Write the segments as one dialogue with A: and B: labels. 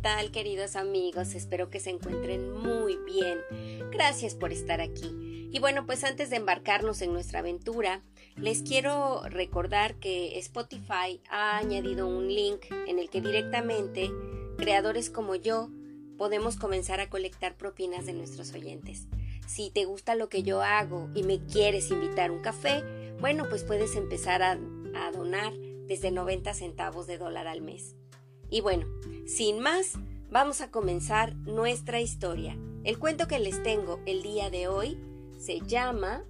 A: tal queridos amigos? Espero que se encuentren muy bien. Gracias por estar aquí. Y bueno, pues antes de embarcarnos en nuestra aventura, les quiero recordar que Spotify ha añadido un link en el que directamente creadores como yo podemos comenzar a colectar propinas de nuestros oyentes. Si te gusta lo que yo hago y me quieres invitar un café, bueno, pues puedes empezar a, a donar desde 90 centavos de dólar al mes. Y bueno, sin más, vamos a comenzar nuestra historia. El cuento que les tengo el día de hoy se llama...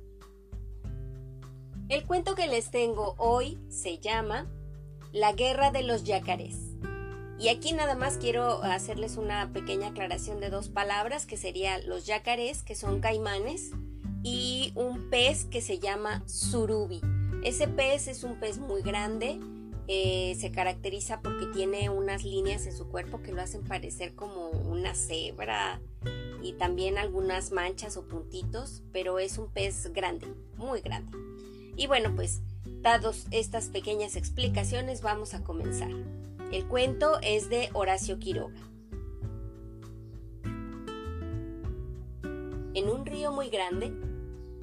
A: El cuento que les tengo hoy se llama La guerra de los yacarés. Y aquí nada más quiero hacerles una pequeña aclaración de dos palabras que serían los yacarés, que son caimanes, y un pez que se llama surubi. Ese pez es un pez muy grande, eh, se caracteriza porque tiene unas líneas en su cuerpo que lo hacen parecer como una cebra y también algunas manchas o puntitos, pero es un pez grande, muy grande. Y bueno, pues dados estas pequeñas explicaciones, vamos a comenzar. El cuento es de Horacio Quiroga. En un río muy grande,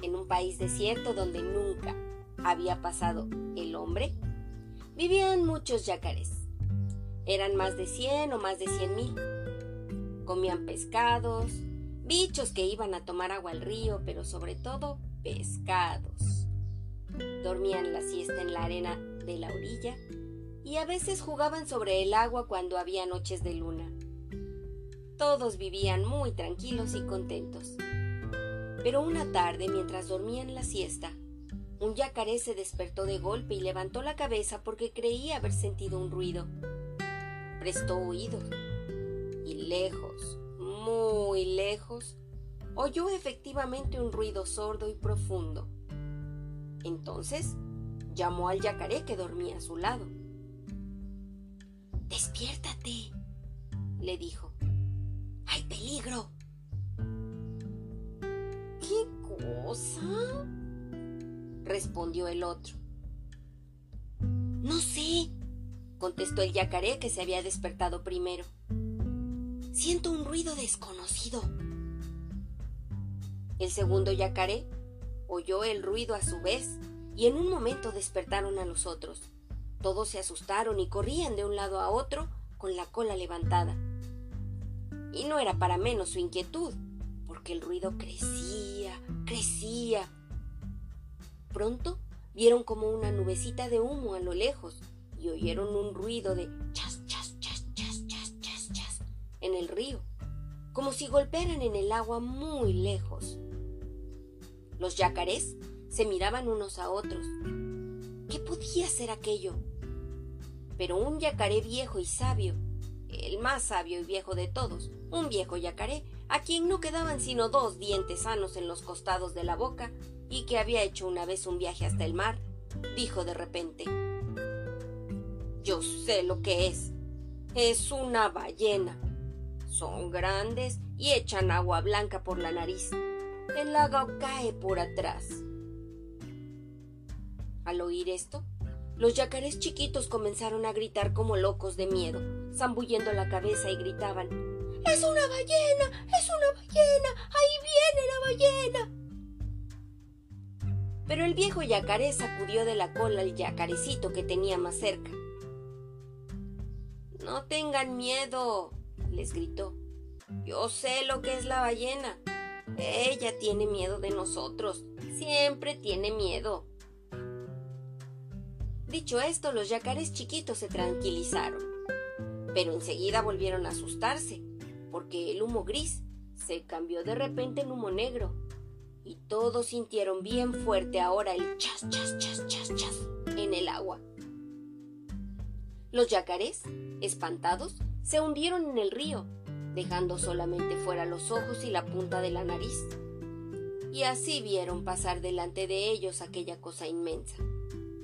A: en un país desierto donde nunca había pasado el hombre, vivían muchos yacarés. Eran más de 100 o más de 100 mil. Comían pescados, bichos que iban a tomar agua al río, pero sobre todo pescados. Dormían la siesta en la arena de la orilla y a veces jugaban sobre el agua cuando había noches de luna. Todos vivían muy tranquilos y contentos. Pero una tarde, mientras dormían la siesta, un yacaré se despertó de golpe y levantó la cabeza porque creía haber sentido un ruido. Prestó oídos y lejos, muy lejos, oyó efectivamente un ruido sordo y profundo. Entonces llamó al yacaré que dormía a su lado. Despiértate, le dijo. ¡Hay peligro! ¿Qué cosa? Respondió el otro. No sé, contestó el yacaré que se había despertado primero. Siento un ruido desconocido. El segundo yacaré oyó el ruido a su vez y en un momento despertaron a los otros. Todos se asustaron y corrían de un lado a otro con la cola levantada. Y no era para menos su inquietud, porque el ruido crecía, crecía pronto vieron como una nubecita de humo a lo lejos y oyeron un ruido de chas, chas, chas, chas, chas, chas, chas en el río, como si golpearan en el agua muy lejos. Los yacarés se miraban unos a otros. ¿Qué podía ser aquello? Pero un yacaré viejo y sabio, el más sabio y viejo de todos, un viejo yacaré, a quien no quedaban sino dos dientes sanos en los costados de la boca, y que había hecho una vez un viaje hasta el mar, dijo de repente, Yo sé lo que es. Es una ballena. Son grandes y echan agua blanca por la nariz. El lago cae por atrás. Al oír esto, los yacarés chiquitos comenzaron a gritar como locos de miedo, zambullendo la cabeza y gritaban ¡Es una ballena! ¡Es una ballena! ¡Ahí viene la ballena! Pero el viejo yacaré sacudió de la cola el yacarecito que tenía más cerca. No tengan miedo, les gritó. Yo sé lo que es la ballena. Ella tiene miedo de nosotros. Siempre tiene miedo. Dicho esto, los yacarés chiquitos se tranquilizaron, pero enseguida volvieron a asustarse, porque el humo gris se cambió de repente en humo negro y todos sintieron bien fuerte ahora el chas, chas, chas, chas, chas en el agua. Los yacarés, espantados, se hundieron en el río, dejando solamente fuera los ojos y la punta de la nariz. Y así vieron pasar delante de ellos aquella cosa inmensa,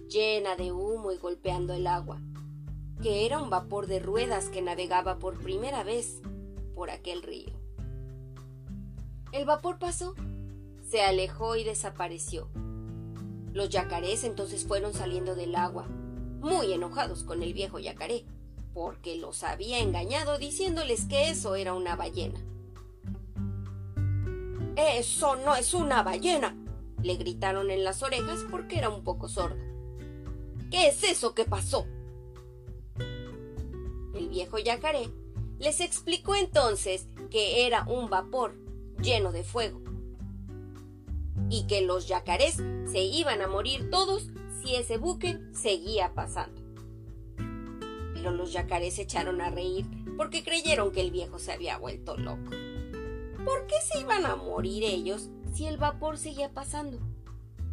A: llena de humo y golpeando el agua, que era un vapor de ruedas que navegaba por primera vez por aquel río. El vapor pasó se alejó y desapareció. Los yacarés entonces fueron saliendo del agua, muy enojados con el viejo yacaré, porque los había engañado diciéndoles que eso era una ballena. Eso no es una ballena, le gritaron en las orejas porque era un poco sordo. ¿Qué es eso que pasó? El viejo yacaré les explicó entonces que era un vapor lleno de fuego y que los yacarés se iban a morir todos si ese buque seguía pasando. Pero los yacarés se echaron a reír porque creyeron que el viejo se había vuelto loco. ¿Por qué se iban a morir ellos si el vapor seguía pasando?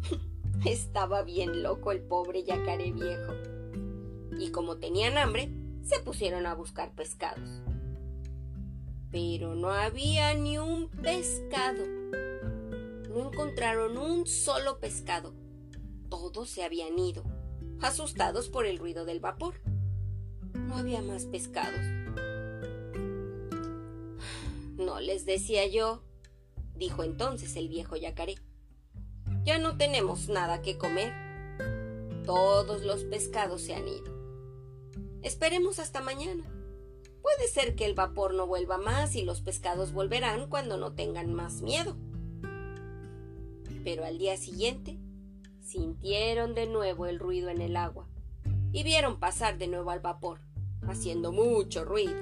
A: Estaba bien loco el pobre yacaré viejo. Y como tenían hambre, se pusieron a buscar pescados. Pero no había ni un pescado. No encontraron un solo pescado. Todos se habían ido, asustados por el ruido del vapor. No había más pescados. No les decía yo, dijo entonces el viejo yacaré. Ya no tenemos nada que comer. Todos los pescados se han ido. Esperemos hasta mañana. Puede ser que el vapor no vuelva más y los pescados volverán cuando no tengan más miedo. Pero al día siguiente sintieron de nuevo el ruido en el agua y vieron pasar de nuevo al vapor, haciendo mucho ruido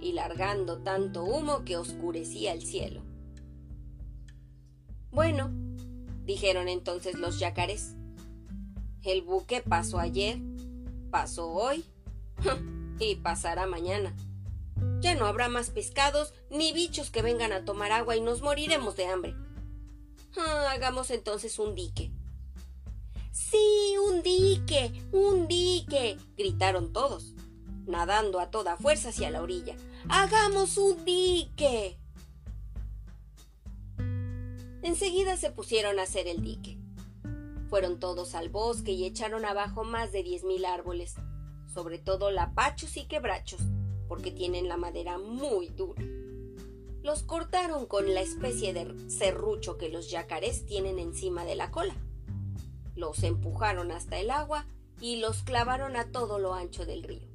A: y largando tanto humo que oscurecía el cielo. Bueno, dijeron entonces los yacarés, el buque pasó ayer, pasó hoy y pasará mañana. Ya no habrá más pescados ni bichos que vengan a tomar agua y nos moriremos de hambre. Ah, hagamos entonces un dique. Sí, un dique, un dique, gritaron todos, nadando a toda fuerza hacia la orilla. Hagamos un dique. Enseguida se pusieron a hacer el dique. Fueron todos al bosque y echaron abajo más de diez mil árboles sobre todo lapachos y quebrachos, porque tienen la madera muy dura. Los cortaron con la especie de serrucho que los yacarés tienen encima de la cola. Los empujaron hasta el agua y los clavaron a todo lo ancho del río,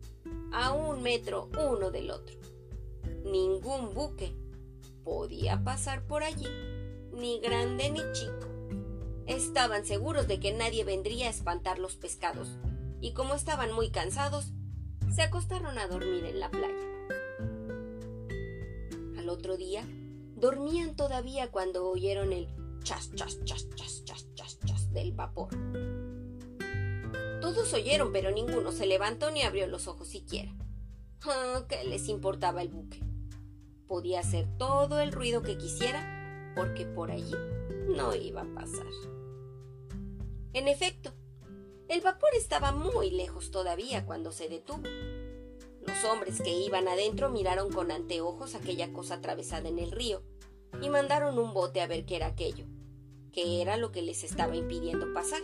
A: a un metro uno del otro. Ningún buque podía pasar por allí, ni grande ni chico. Estaban seguros de que nadie vendría a espantar los pescados, y como estaban muy cansados, se acostaron a dormir en la playa. Otro día, dormían todavía cuando oyeron el chas, chas, chas, chas, chas, chas, chas del vapor. Todos oyeron, pero ninguno se levantó ni abrió los ojos siquiera. Ah, ¿Qué les importaba el buque? Podía hacer todo el ruido que quisiera, porque por allí no iba a pasar. En efecto, el vapor estaba muy lejos todavía cuando se detuvo. Los hombres que iban adentro miraron con anteojos aquella cosa atravesada en el río y mandaron un bote a ver qué era aquello, qué era lo que les estaba impidiendo pasar.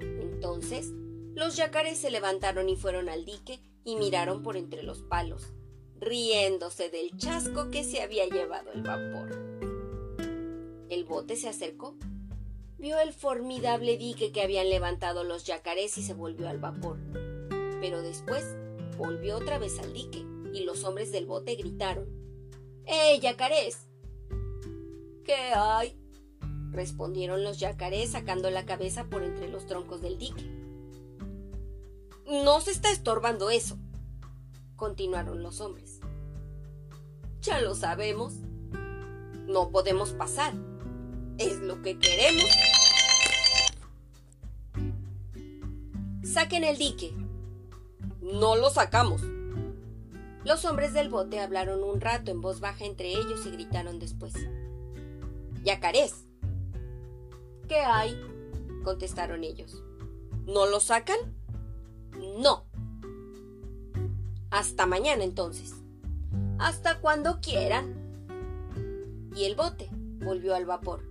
A: Entonces, los yacarés se levantaron y fueron al dique y miraron por entre los palos, riéndose del chasco que se había llevado el vapor. El bote se acercó vio el formidable dique que habían levantado los yacarés y se volvió al vapor. Pero después volvió otra vez al dique y los hombres del bote gritaron ¡Eh, yacarés! ¿Qué hay? respondieron los yacarés sacando la cabeza por entre los troncos del dique. No se está estorbando eso, continuaron los hombres. Ya lo sabemos. No podemos pasar. Es lo que queremos. Saquen el dique. No lo sacamos. Los hombres del bote hablaron un rato en voz baja entre ellos y gritaron después. Yacarés. ¿Qué hay? contestaron ellos. ¿No lo sacan? No. Hasta mañana entonces. Hasta cuando quieran. Y el bote volvió al vapor,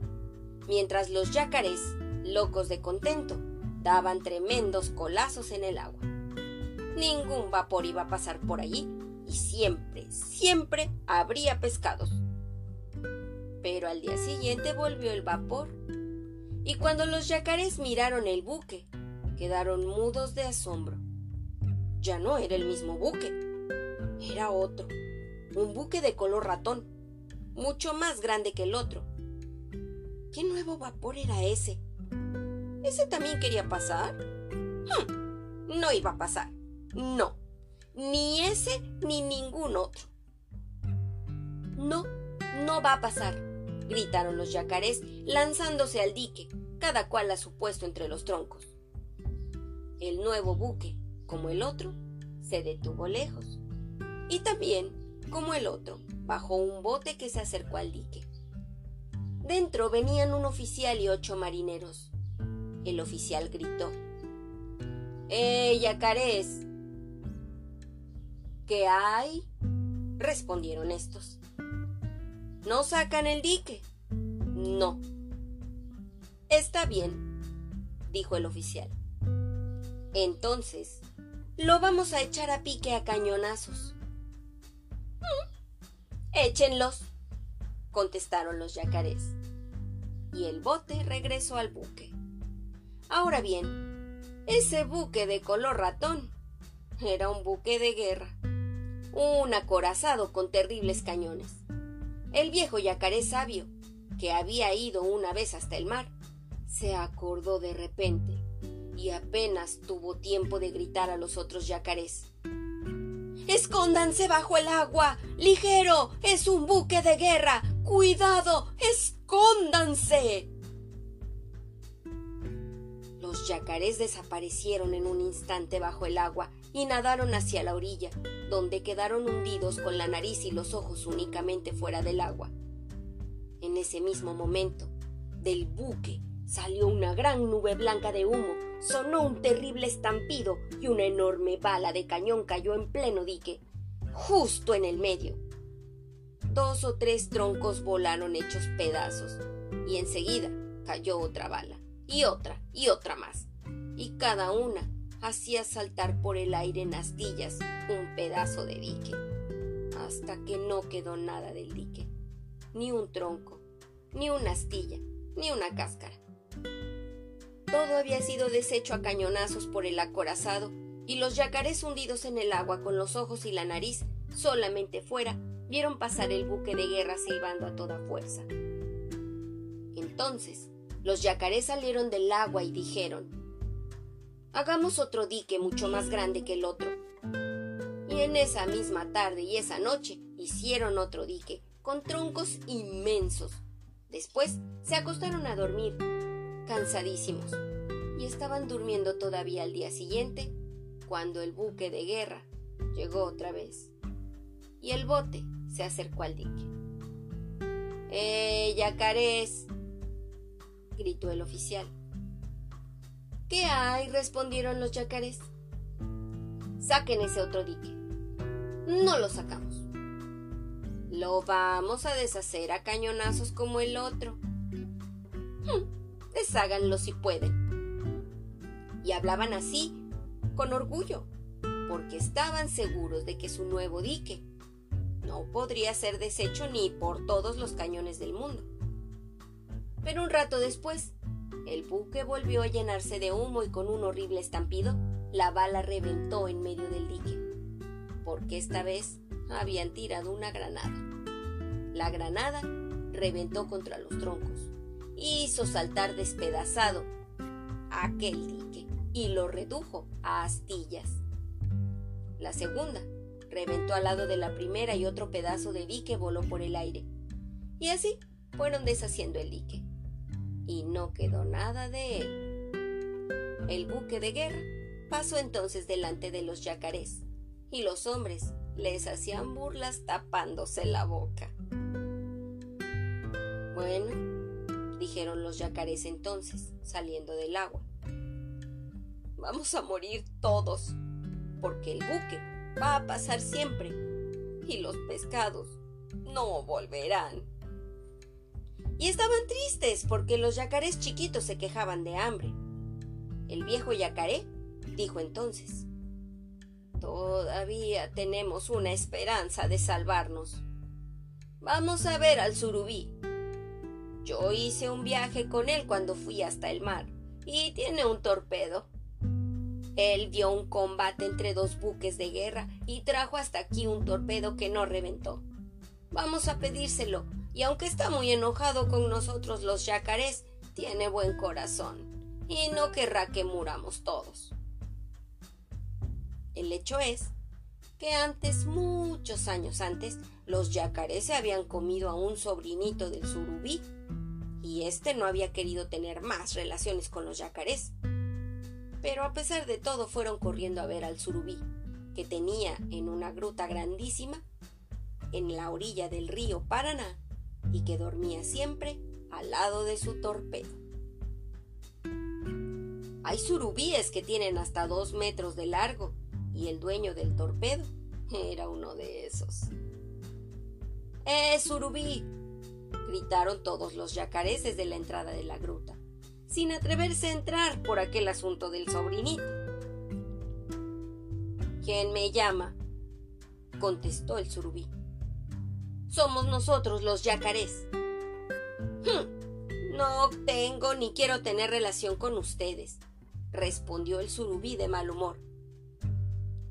A: mientras los yacarés, locos de contento, daban tremendos colazos en el agua. Ningún vapor iba a pasar por allí y siempre, siempre habría pescados. Pero al día siguiente volvió el vapor y cuando los yacarés miraron el buque, quedaron mudos de asombro. ya no era el mismo buque, era otro, un buque de color ratón, mucho más grande que el otro. ¿Qué nuevo vapor era ese? ¿Ese también quería pasar? Hmm, no iba a pasar, no, ni ese ni ningún otro. No, no va a pasar, gritaron los yacarés lanzándose al dique, cada cual a su puesto entre los troncos. El nuevo buque, como el otro, se detuvo lejos. Y también, como el otro, bajó un bote que se acercó al dique. Dentro venían un oficial y ocho marineros. El oficial gritó. ¡Eh, yacarés! ¿Qué hay? respondieron estos. ¿No sacan el dique? No. Está bien, dijo el oficial. Entonces, lo vamos a echar a pique a cañonazos. Mm, échenlos, contestaron los yacarés. Y el bote regresó al buque. Ahora bien, ese buque de color ratón era un buque de guerra, un acorazado con terribles cañones. El viejo yacaré sabio, que había ido una vez hasta el mar, se acordó de repente y apenas tuvo tiempo de gritar a los otros yacarés. Escóndanse bajo el agua. Ligero. Es un buque de guerra. Cuidado. Escóndanse. Los yacarés desaparecieron en un instante bajo el agua y nadaron hacia la orilla, donde quedaron hundidos con la nariz y los ojos únicamente fuera del agua. En ese mismo momento, del buque salió una gran nube blanca de humo, sonó un terrible estampido y una enorme bala de cañón cayó en pleno dique, justo en el medio. Dos o tres troncos volaron hechos pedazos y enseguida cayó otra bala y otra y otra más, y cada una hacía saltar por el aire en astillas un pedazo de dique, hasta que no quedó nada del dique, ni un tronco, ni una astilla, ni una cáscara. Todo había sido deshecho a cañonazos por el acorazado, y los yacarés hundidos en el agua con los ojos y la nariz solamente fuera vieron pasar el buque de guerra silbando a toda fuerza. Entonces, los yacarés salieron del agua y dijeron, Hagamos otro dique mucho más grande que el otro. Y en esa misma tarde y esa noche hicieron otro dique, con troncos inmensos. Después se acostaron a dormir, cansadísimos, y estaban durmiendo todavía al día siguiente, cuando el buque de guerra llegó otra vez. Y el bote se acercó al dique. ¡Eh, yacarés! gritó el oficial. ¿Qué hay? respondieron los yacarés. Saquen ese otro dique. No lo sacamos. Lo vamos a deshacer a cañonazos como el otro. Hmm, desháganlo si pueden. Y hablaban así, con orgullo, porque estaban seguros de que su nuevo dique no podría ser deshecho ni por todos los cañones del mundo. Pero un rato después, el buque volvió a llenarse de humo y con un horrible estampido, la bala reventó en medio del dique, porque esta vez habían tirado una granada. La granada reventó contra los troncos, hizo saltar despedazado aquel dique y lo redujo a astillas. La segunda reventó al lado de la primera y otro pedazo de dique voló por el aire. Y así fueron deshaciendo el dique y no quedó nada de él. El buque de guerra pasó entonces delante de los yacarés y los hombres les hacían burlas tapándose la boca. Bueno, dijeron los yacarés entonces, saliendo del agua. Vamos a morir todos, porque el buque va a pasar siempre y los pescados no volverán y estaban tristes porque los yacarés chiquitos se quejaban de hambre. El viejo yacaré dijo entonces, Todavía tenemos una esperanza de salvarnos. Vamos a ver al surubí. Yo hice un viaje con él cuando fui hasta el mar y tiene un torpedo. Él vio un combate entre dos buques de guerra y trajo hasta aquí un torpedo que no reventó. Vamos a pedírselo, y aunque está muy enojado con nosotros los yacarés, tiene buen corazón y no querrá que muramos todos. El hecho es que antes, muchos años antes, los yacarés se habían comido a un sobrinito del surubí y éste no había querido tener más relaciones con los yacarés. Pero a pesar de todo fueron corriendo a ver al surubí, que tenía en una gruta grandísima en la orilla del río Paraná y que dormía siempre al lado de su torpedo. Hay surubíes que tienen hasta dos metros de largo y el dueño del torpedo era uno de esos. ¡Eh, surubí! gritaron todos los yacarés desde la entrada de la gruta, sin atreverse a entrar por aquel asunto del sobrinito. ¿Quién me llama? contestó el surubí. Somos nosotros los yacarés. Hm, no tengo ni quiero tener relación con ustedes, respondió el surubí de mal humor.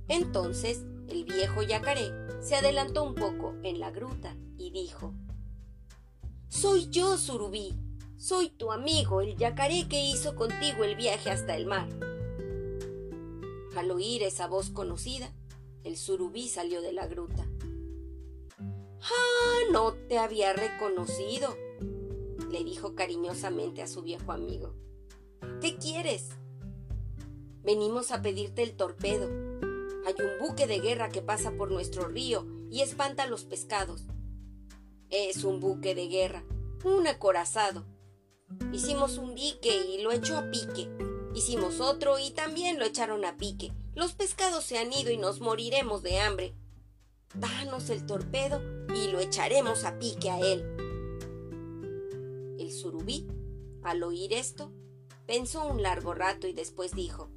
A: Entonces el viejo yacaré se adelantó un poco en la gruta y dijo Soy yo, surubí, soy tu amigo, el yacaré que hizo contigo el viaje hasta el mar. Al oír esa voz conocida, el surubí salió de la gruta. ¡Ah! No te había reconocido, le dijo cariñosamente a su viejo amigo. ¿Qué quieres? Venimos a pedirte el torpedo. Hay un buque de guerra que pasa por nuestro río y espanta a los pescados. Es un buque de guerra, un acorazado. Hicimos un dique y lo echó a pique. Hicimos otro y también lo echaron a pique. Los pescados se han ido y nos moriremos de hambre. Danos el torpedo y lo echaremos a pique a él. El surubí, al oír esto, pensó un largo rato y después dijo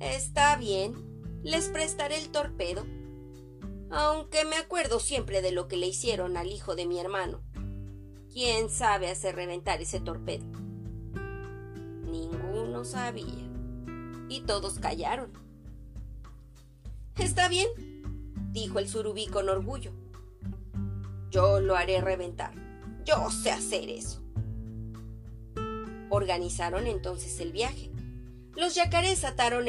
A: Está bien, les prestaré el torpedo, aunque me acuerdo siempre de lo que le hicieron al hijo de mi hermano. ¿Quién sabe hacer reventar ese torpedo? Ninguno sabía, y todos callaron. Está bien, dijo el surubí con orgullo. Yo lo haré reventar. Yo sé hacer eso. Organizaron entonces el viaje. Los yacarés ataron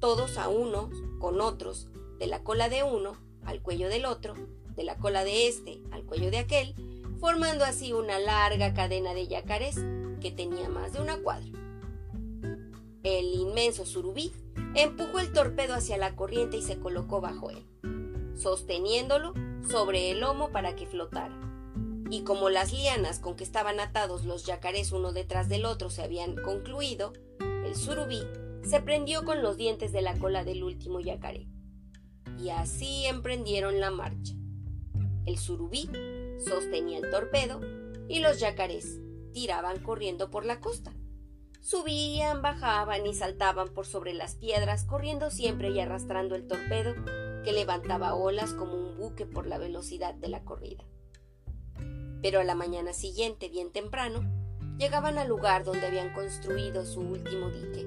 A: todos a unos con otros, de la cola de uno al cuello del otro, de la cola de este al cuello de aquel, formando así una larga cadena de yacarés que tenía más de una cuadra. El inmenso surubí empujó el torpedo hacia la corriente y se colocó bajo él sosteniéndolo sobre el lomo para que flotara. Y como las lianas con que estaban atados los yacarés uno detrás del otro se habían concluido, el surubí se prendió con los dientes de la cola del último yacaré. Y así emprendieron la marcha. El surubí sostenía el torpedo y los yacarés tiraban corriendo por la costa. Subían, bajaban y saltaban por sobre las piedras, corriendo siempre y arrastrando el torpedo que levantaba olas como un buque por la velocidad de la corrida. Pero a la mañana siguiente, bien temprano, llegaban al lugar donde habían construido su último dique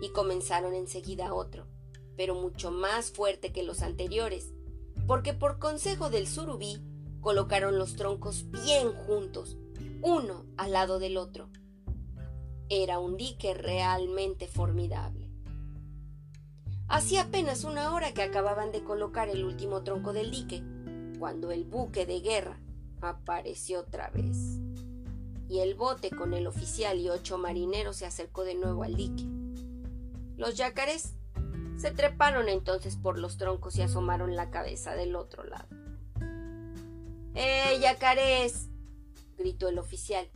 A: y comenzaron enseguida otro, pero mucho más fuerte que los anteriores, porque por consejo del surubí colocaron los troncos bien juntos, uno al lado del otro. Era un dique realmente formidable. Hacía apenas una hora que acababan de colocar el último tronco del dique, cuando el buque de guerra apareció otra vez. Y el bote con el oficial y ocho marineros se acercó de nuevo al dique. Los yacarés se treparon entonces por los troncos y asomaron la cabeza del otro lado. ¡Eh, yacarés! gritó el oficial.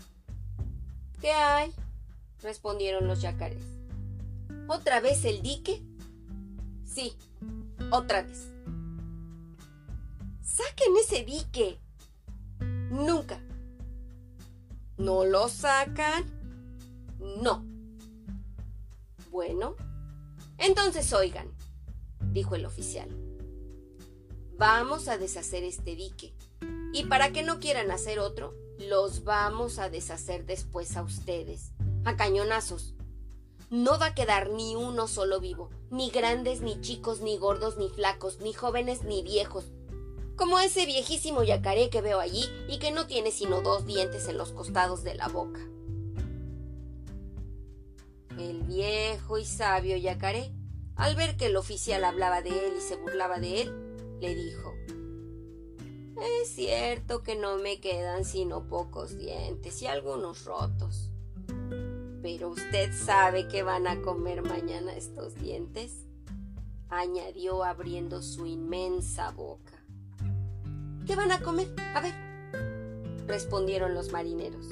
A: ¿Qué hay? respondieron los yacarés. ¿Otra vez el dique? Sí, otra vez. Saquen ese dique. Nunca. ¿No lo sacan? No. Bueno, entonces oigan, dijo el oficial. Vamos a deshacer este dique. Y para que no quieran hacer otro, los vamos a deshacer después a ustedes, a cañonazos. No va a quedar ni uno solo vivo, ni grandes, ni chicos, ni gordos, ni flacos, ni jóvenes, ni viejos, como ese viejísimo yacaré que veo allí y que no tiene sino dos dientes en los costados de la boca. El viejo y sabio yacaré, al ver que el oficial hablaba de él y se burlaba de él, le dijo Es cierto que no me quedan sino pocos dientes y algunos rotos pero usted sabe que van a comer mañana estos dientes, añadió abriendo su inmensa boca. ¿Qué van a comer? A ver, respondieron los marineros.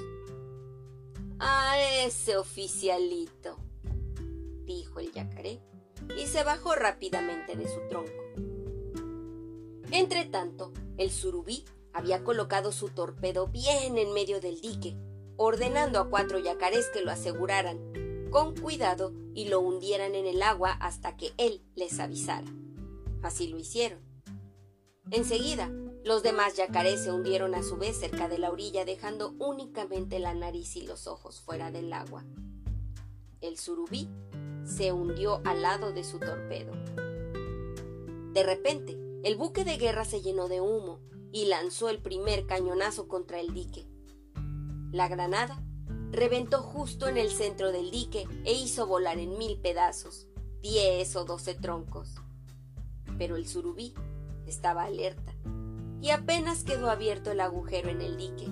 A: A ese oficialito, dijo el yacaré, y se bajó rápidamente de su tronco. Entretanto, el surubí había colocado su torpedo bien en medio del dique ordenando a cuatro yacarés que lo aseguraran con cuidado y lo hundieran en el agua hasta que él les avisara. Así lo hicieron. Enseguida, los demás yacarés se hundieron a su vez cerca de la orilla, dejando únicamente la nariz y los ojos fuera del agua. El surubí se hundió al lado de su torpedo. De repente, el buque de guerra se llenó de humo y lanzó el primer cañonazo contra el dique. La granada reventó justo en el centro del dique e hizo volar en mil pedazos, diez o doce troncos. Pero el surubí estaba alerta y apenas quedó abierto el agujero en el dique.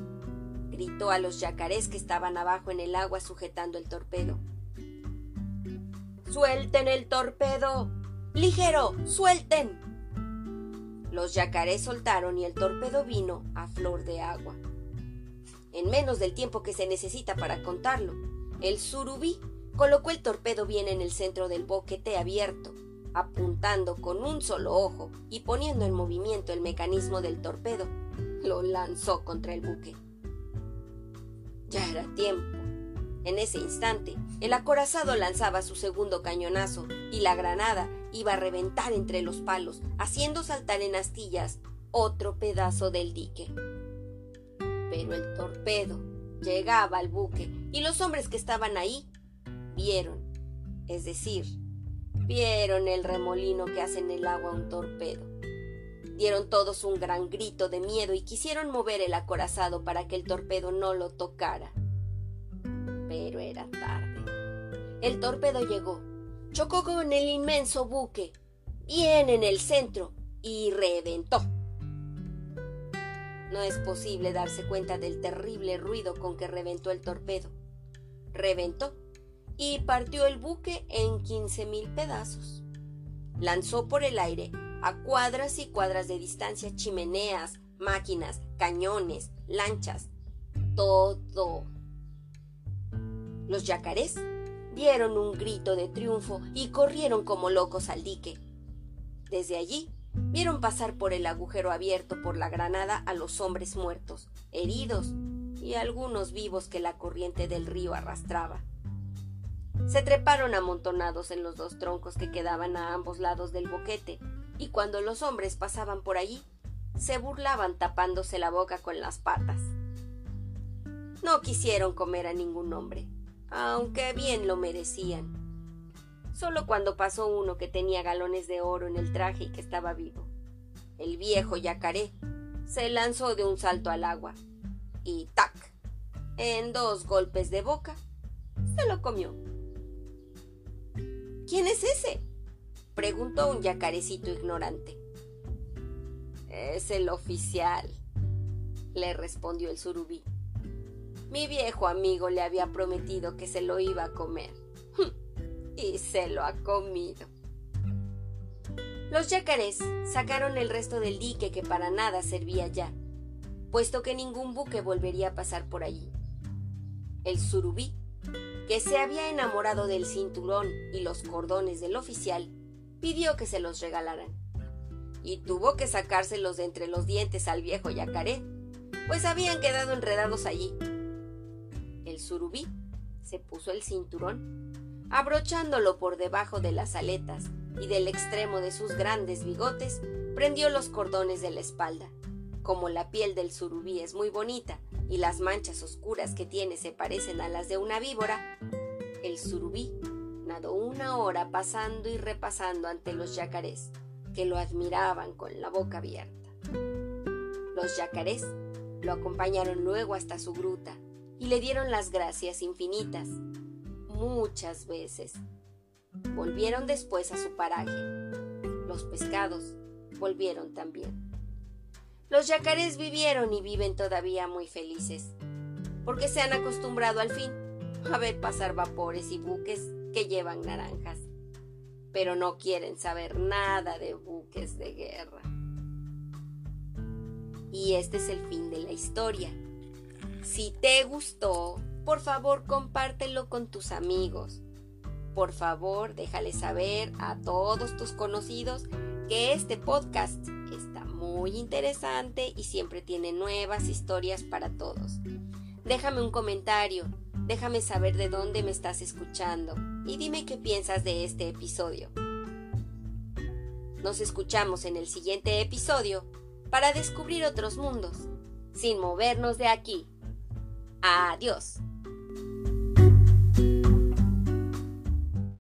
A: Gritó a los yacarés que estaban abajo en el agua sujetando el torpedo. ¡Suelten el torpedo! ¡Ligero! ¡Suelten! Los yacarés soltaron y el torpedo vino a flor de agua en menos del tiempo que se necesita para contarlo. El surubí colocó el torpedo bien en el centro del boquete abierto, apuntando con un solo ojo y poniendo en movimiento el mecanismo del torpedo. Lo lanzó contra el buque. Ya era tiempo. En ese instante, el acorazado lanzaba su segundo cañonazo y la granada iba a reventar entre los palos, haciendo saltar en astillas otro pedazo del dique pero el torpedo llegaba al buque y los hombres que estaban ahí vieron, es decir, vieron el remolino que hace en el agua un torpedo. Dieron todos un gran grito de miedo y quisieron mover el acorazado para que el torpedo no lo tocara. Pero era tarde. El torpedo llegó, chocó con el inmenso buque, bien en el centro, y reventó. No es posible darse cuenta del terrible ruido con que reventó el torpedo. Reventó y partió el buque en quince mil pedazos. Lanzó por el aire a cuadras y cuadras de distancia chimeneas, máquinas, cañones, lanchas, todo. Los yacarés dieron un grito de triunfo y corrieron como locos al dique. Desde allí Vieron pasar por el agujero abierto por la granada a los hombres muertos, heridos y algunos vivos que la corriente del río arrastraba. Se treparon amontonados en los dos troncos que quedaban a ambos lados del boquete, y cuando los hombres pasaban por allí, se burlaban tapándose la boca con las patas. No quisieron comer a ningún hombre, aunque bien lo merecían solo cuando pasó uno que tenía galones de oro en el traje y que estaba vivo. El viejo yacaré se lanzó de un salto al agua y ¡tac! En dos golpes de boca se lo comió. ¿Quién es ese? preguntó un yacarecito ignorante. Es el oficial, le respondió el surubí. Mi viejo amigo le había prometido que se lo iba a comer y se lo ha comido. Los yacarés sacaron el resto del dique que para nada servía ya, puesto que ningún buque volvería a pasar por allí. El surubí, que se había enamorado del cinturón y los cordones del oficial, pidió que se los regalaran. Y tuvo que sacárselos de entre los dientes al viejo yacaré, pues habían quedado enredados allí. El surubí se puso el cinturón abrochándolo por debajo de las aletas y del extremo de sus grandes bigotes, prendió los cordones de la espalda. Como la piel del surubí es muy bonita y las manchas oscuras que tiene se parecen a las de una víbora, el surubí nadó una hora pasando y repasando ante los yacarés, que lo admiraban con la boca abierta. Los yacarés lo acompañaron luego hasta su gruta y le dieron las gracias infinitas, muchas veces. Volvieron después a su paraje. Los pescados volvieron también. Los yacarés vivieron y viven todavía muy felices, porque se han acostumbrado al fin a ver pasar vapores y buques que llevan naranjas, pero no quieren saber nada de buques de guerra. Y este es el fin de la historia. Si te gustó, por favor compártelo con tus amigos. Por favor, déjale saber a todos tus conocidos que este podcast está muy interesante y siempre tiene nuevas historias para todos. Déjame un comentario, déjame saber de dónde me estás escuchando y dime qué piensas de este episodio. Nos escuchamos en el siguiente episodio para descubrir otros mundos, sin movernos de aquí. Adiós.